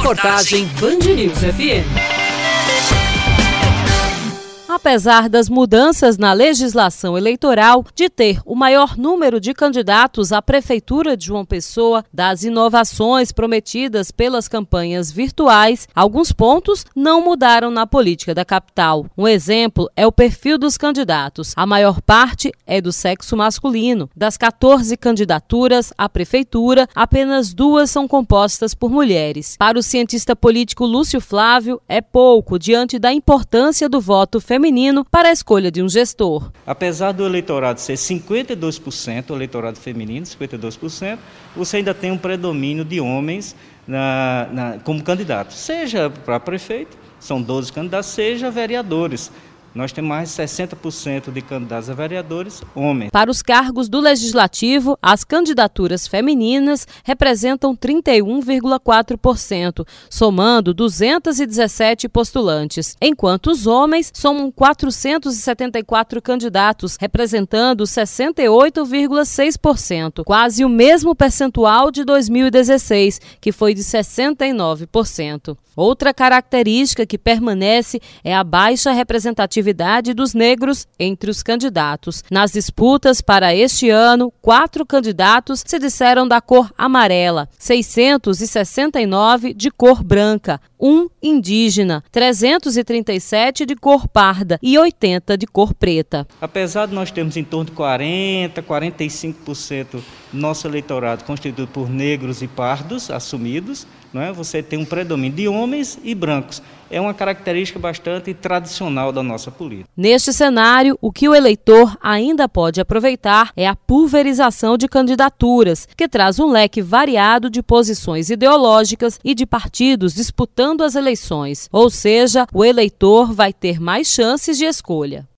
Reportagem Band News FM. Apesar das mudanças na legislação eleitoral, de ter o maior número de candidatos à Prefeitura de João Pessoa, das inovações prometidas pelas campanhas virtuais, alguns pontos não mudaram na política da capital. Um exemplo é o perfil dos candidatos. A maior parte é do sexo masculino. Das 14 candidaturas à Prefeitura, apenas duas são compostas por mulheres. Para o cientista político Lúcio Flávio, é pouco diante da importância do voto feminino feminino para a escolha de um gestor. Apesar do eleitorado ser 52%, o eleitorado feminino, 52%, você ainda tem um predomínio de homens na, na, como candidatos, seja para prefeito, são 12 candidatos, seja vereadores. Nós temos mais de 60% de candidatos a vereadores homens. Para os cargos do Legislativo, as candidaturas femininas representam 31,4%, somando 217 postulantes, enquanto os homens somam 474 candidatos, representando 68,6%, quase o mesmo percentual de 2016, que foi de 69%. Outra característica que permanece é a baixa representatividade representatividade dos negros entre os candidatos. Nas disputas para este ano, quatro candidatos se disseram da cor amarela, 669 de cor branca, um indígena, 337 de cor parda e 80 de cor preta. Apesar de nós termos em torno de 40, 45% do nosso eleitorado constituído por negros e pardos assumidos, não é? você tem um predomínio de homens e brancos. É uma característica bastante tradicional da nossa política. Neste cenário, o que o eleitor ainda pode aproveitar é a pulverização de candidaturas, que traz um leque variado de posições ideológicas e de partidos disputando as eleições. Ou seja, o eleitor vai ter mais chances de escolha.